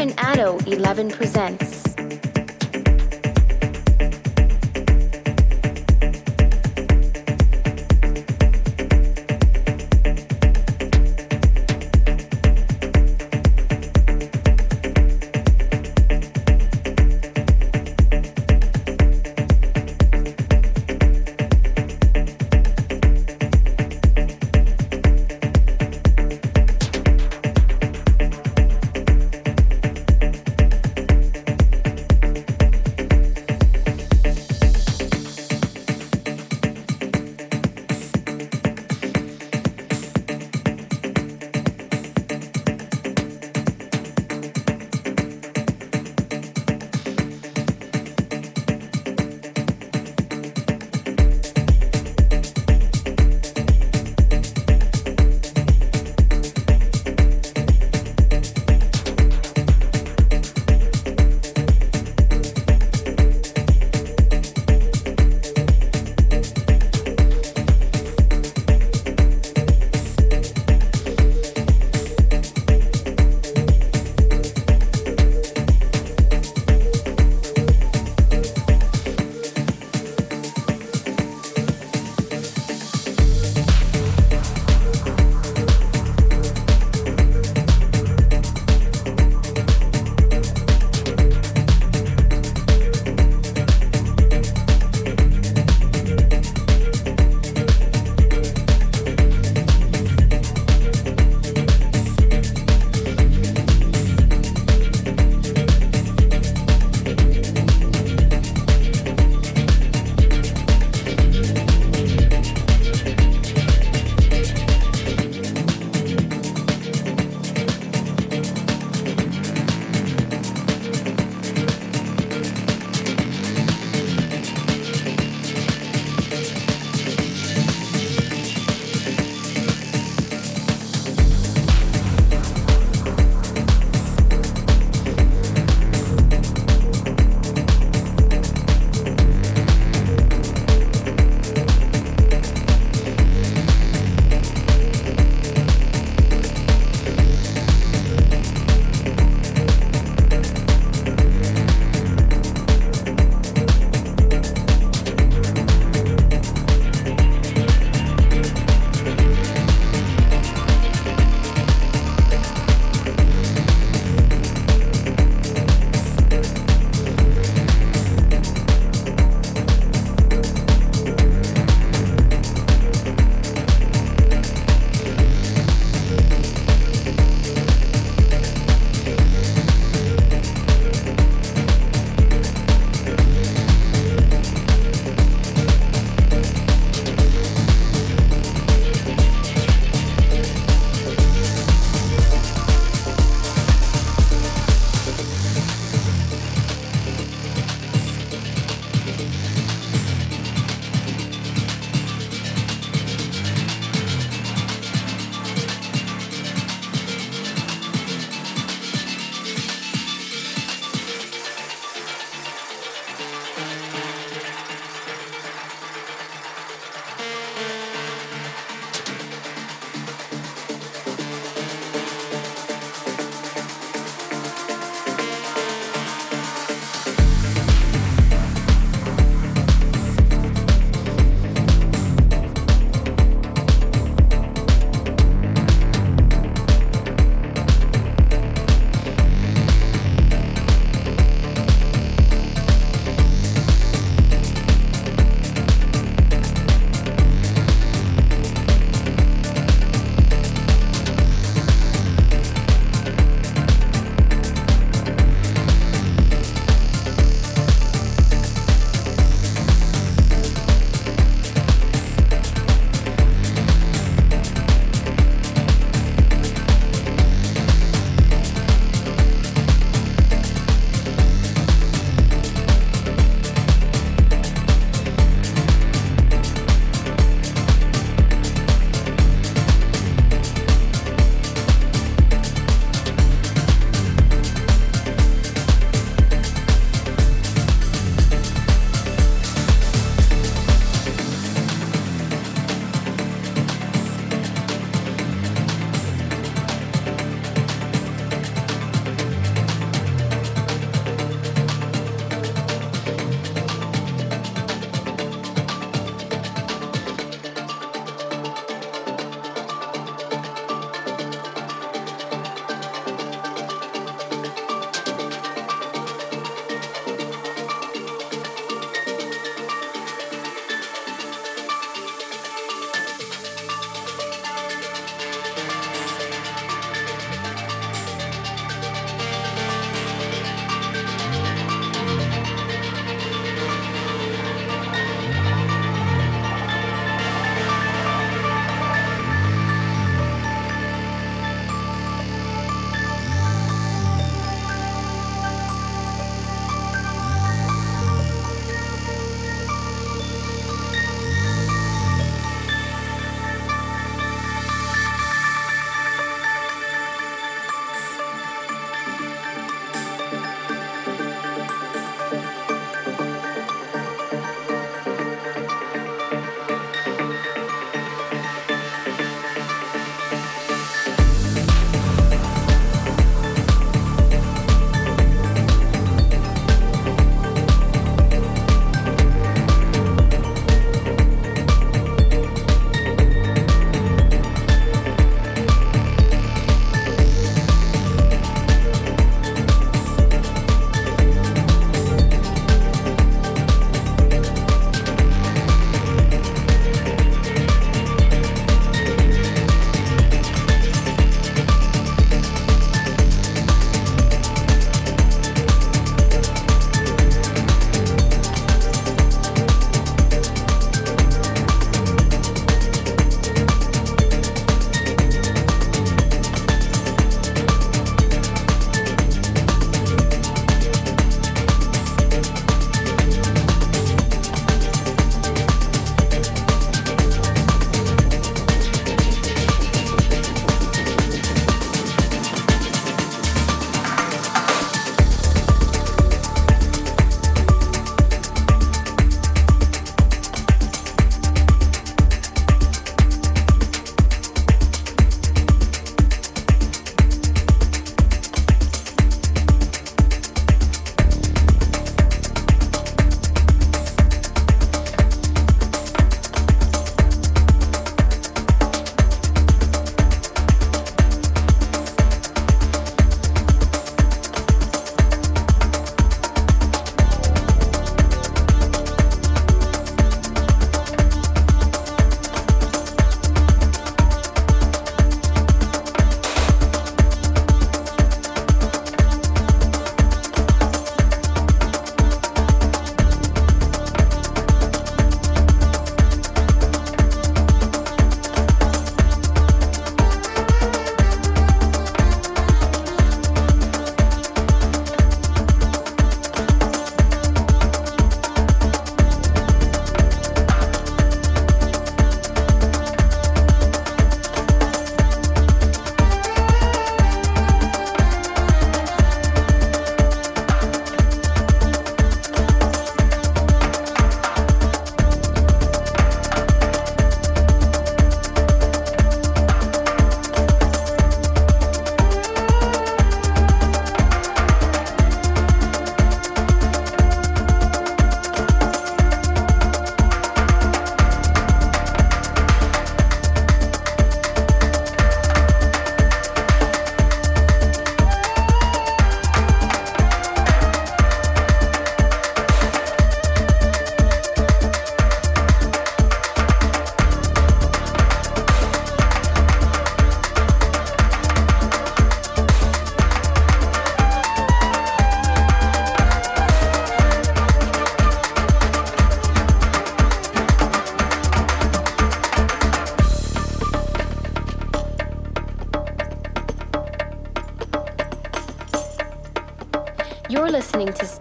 And Addo 11 presents.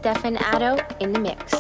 Stefan Addo in the mix.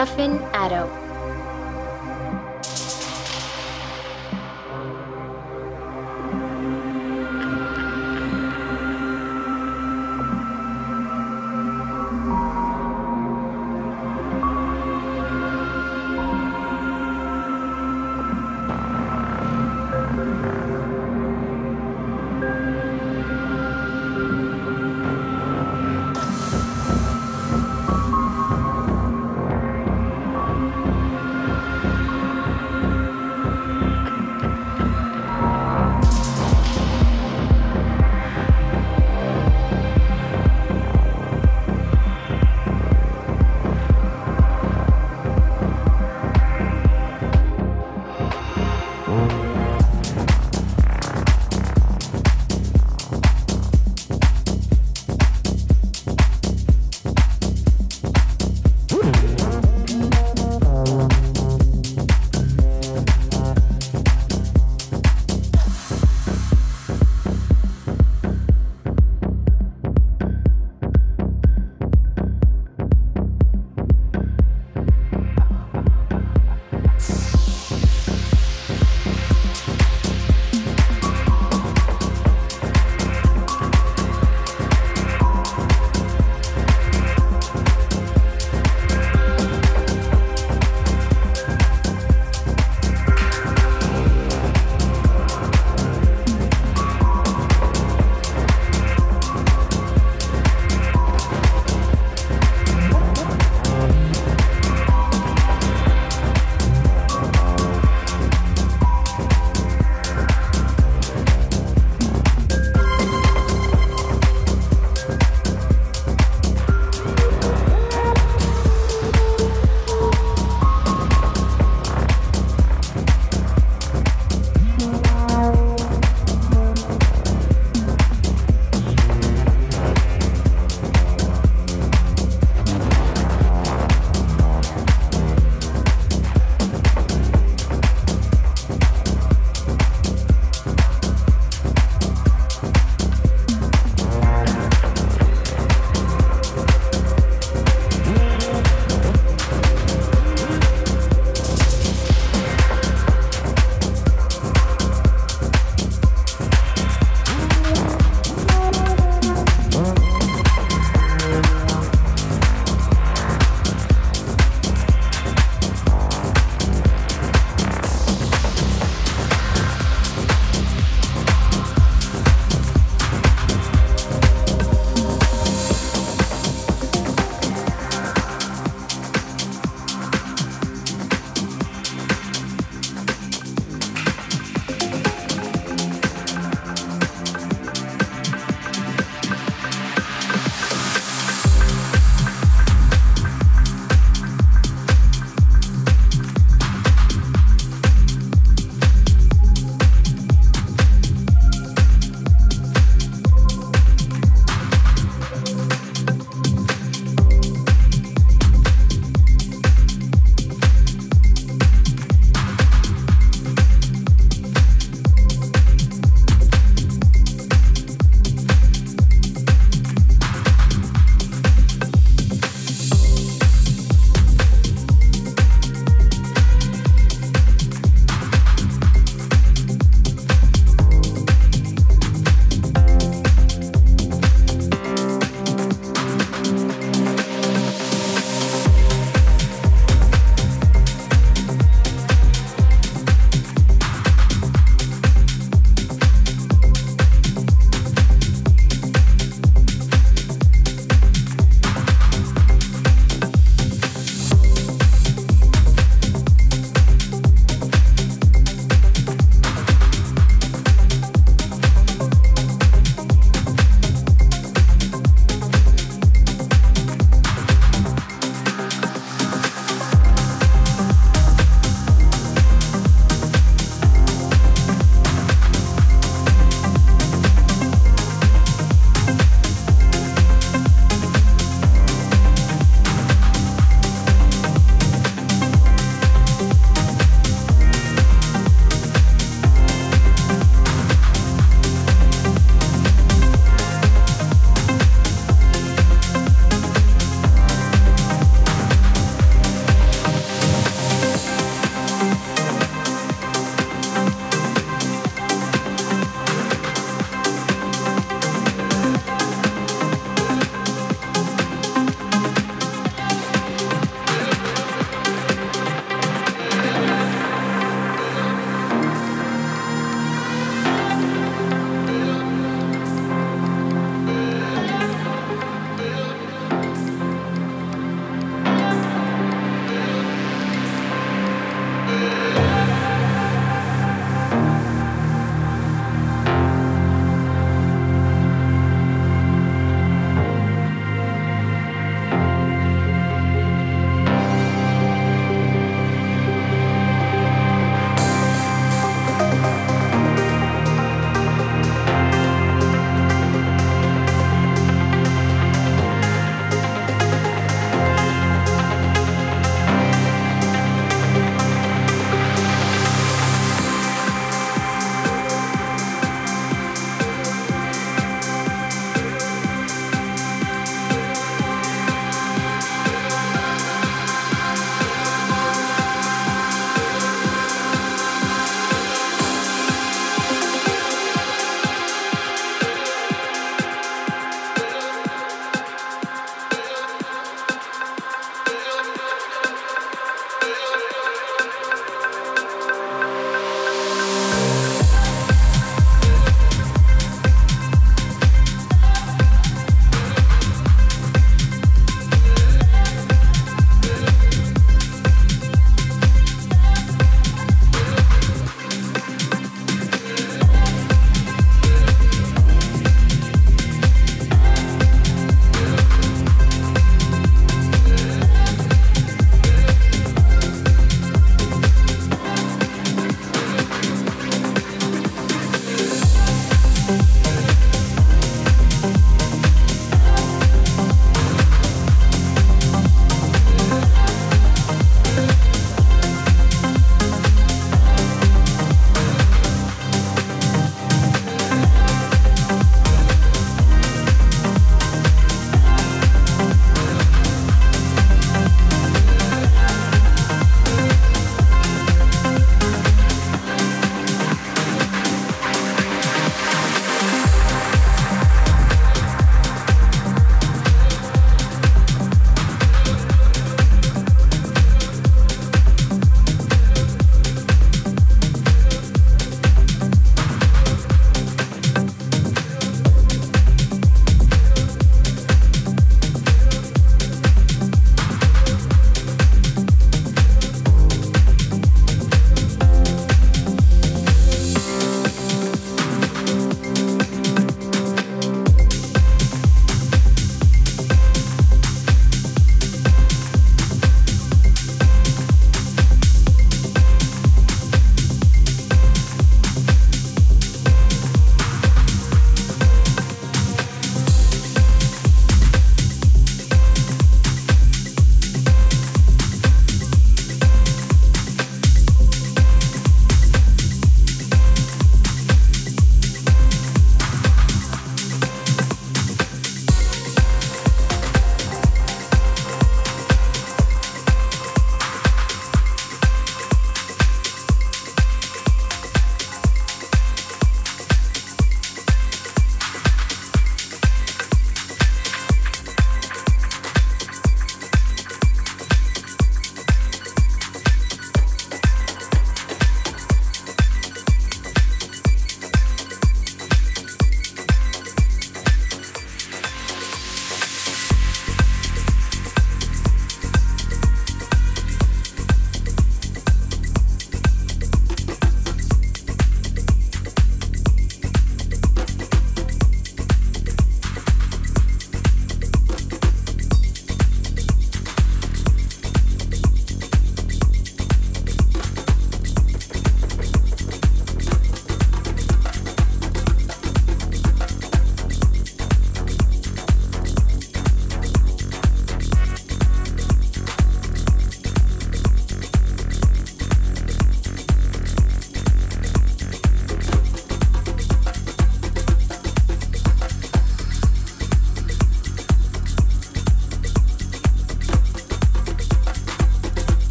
Stefan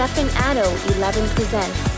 Stefan Addo 11 presents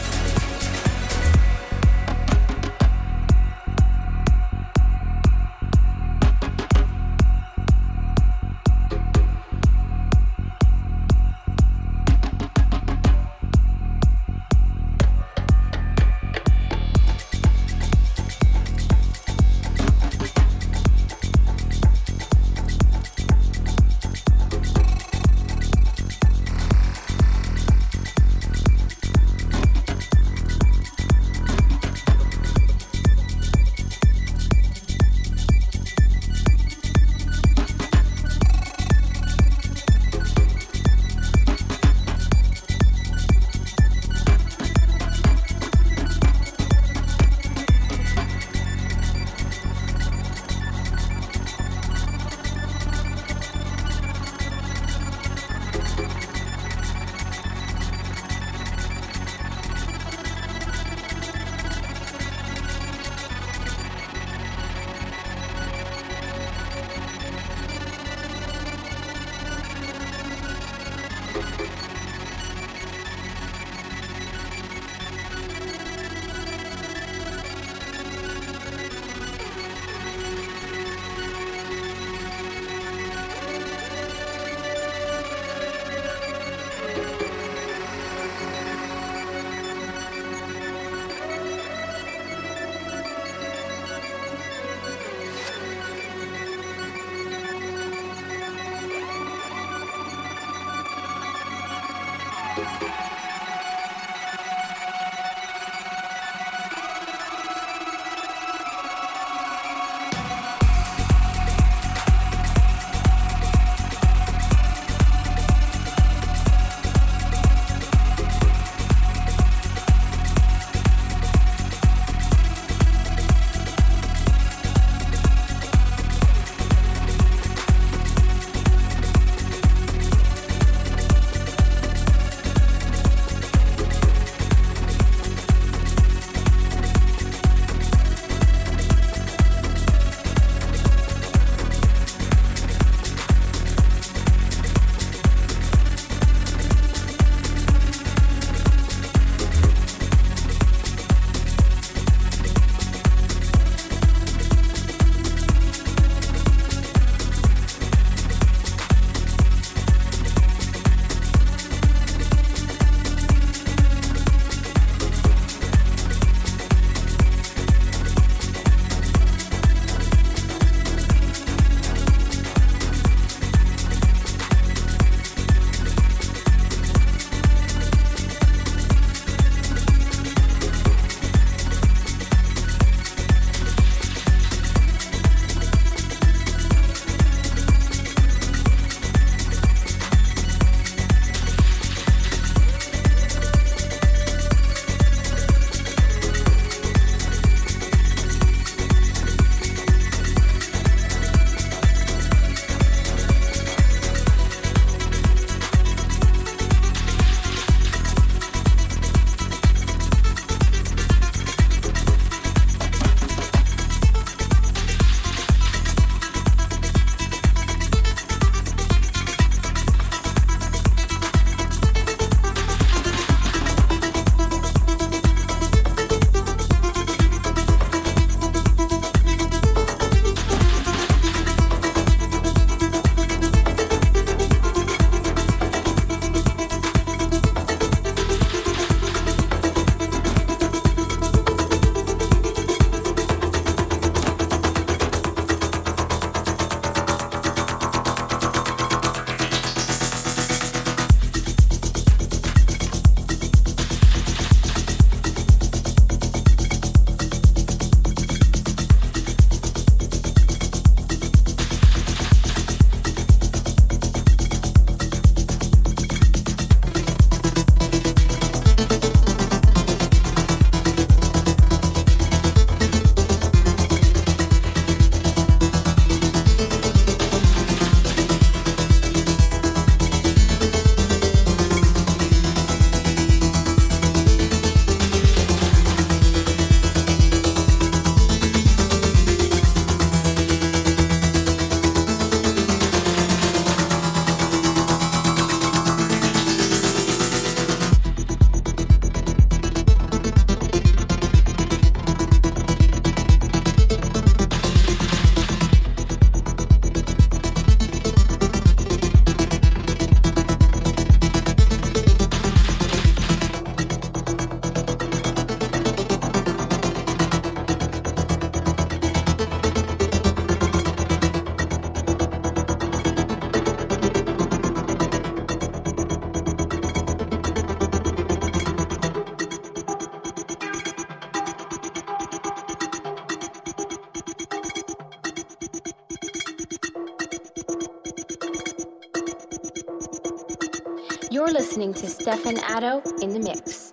You're listening to Stefan Addo in the mix.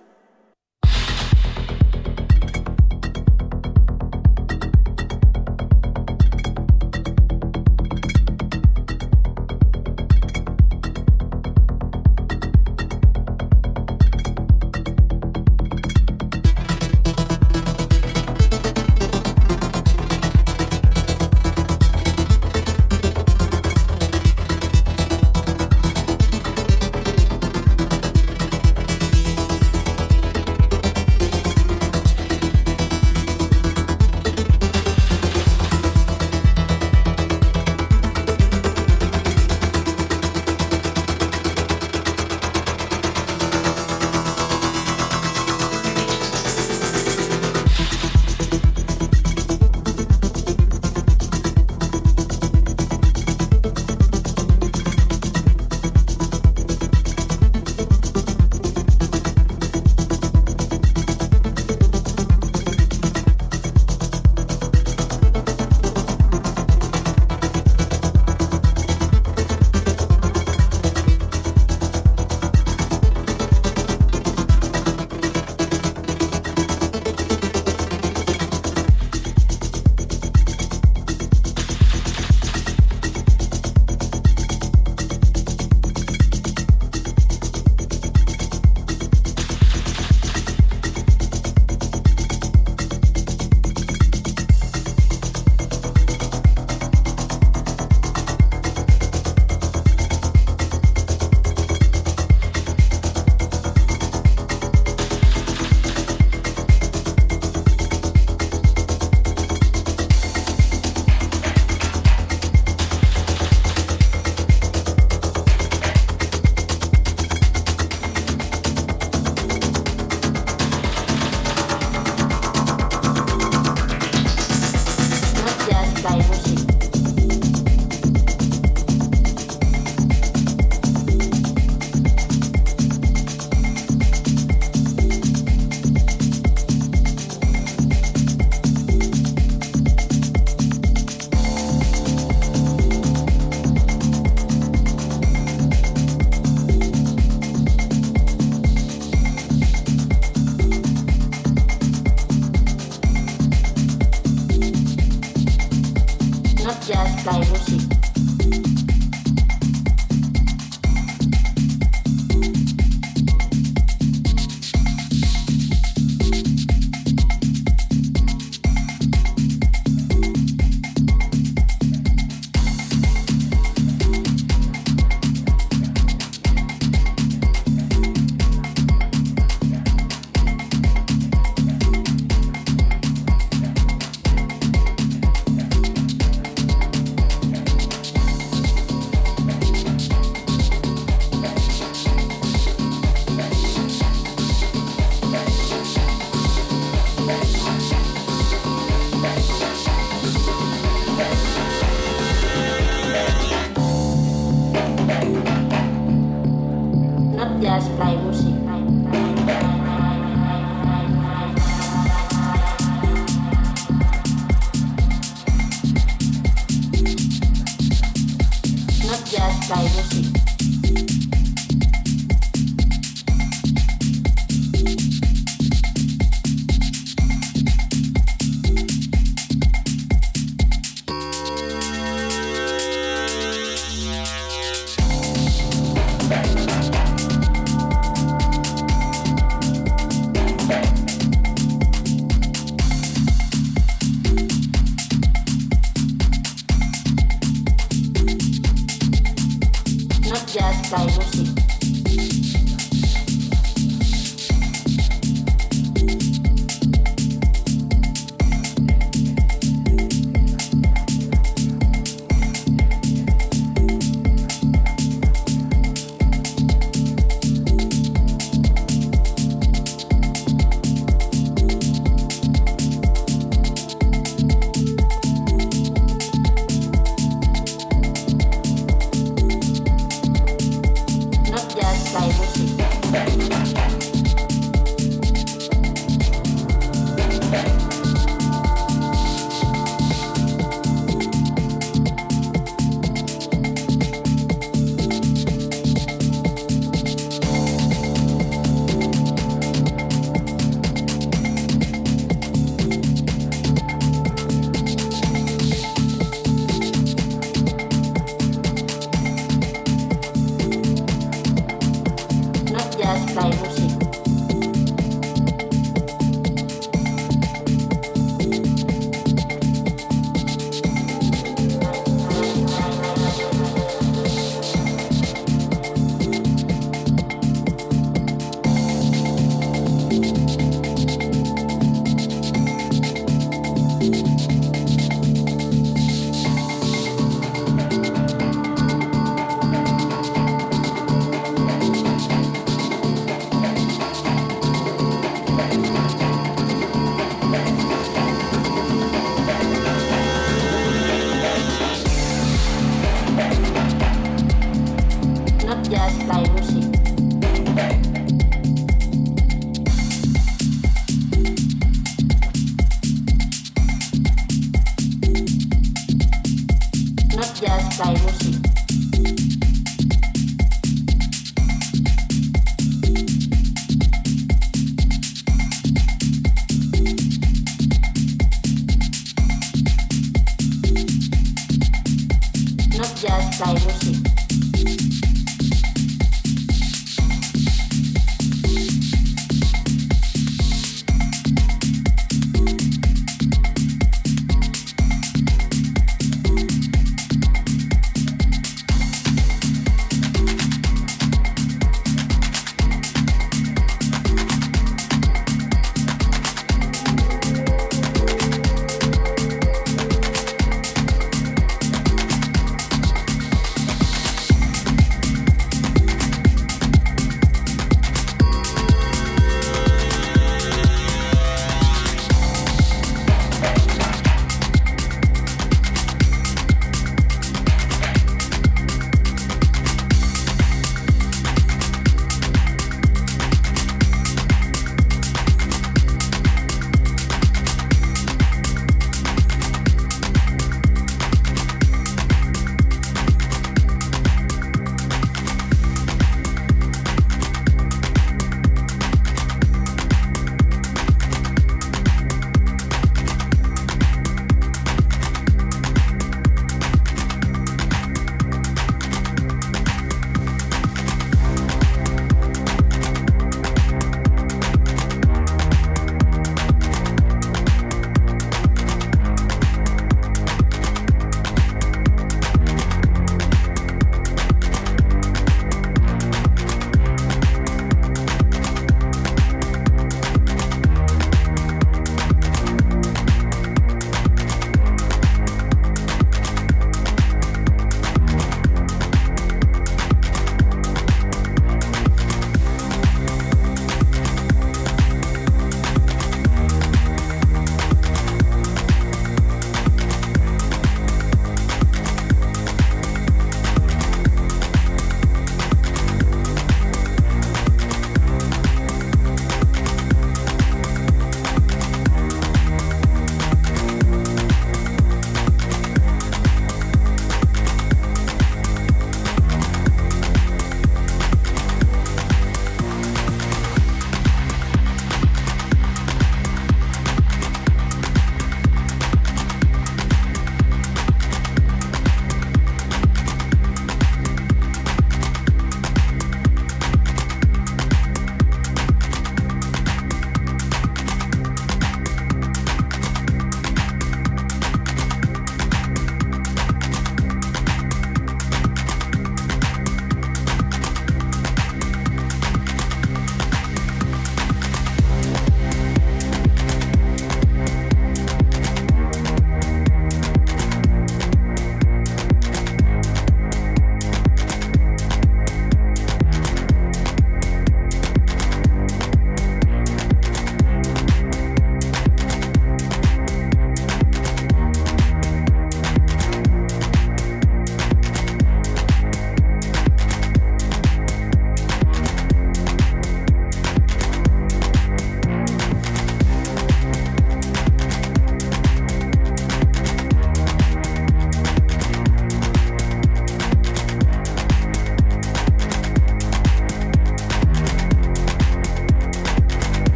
Cyrus.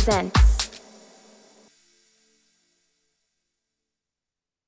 Stefan Addo 11 presents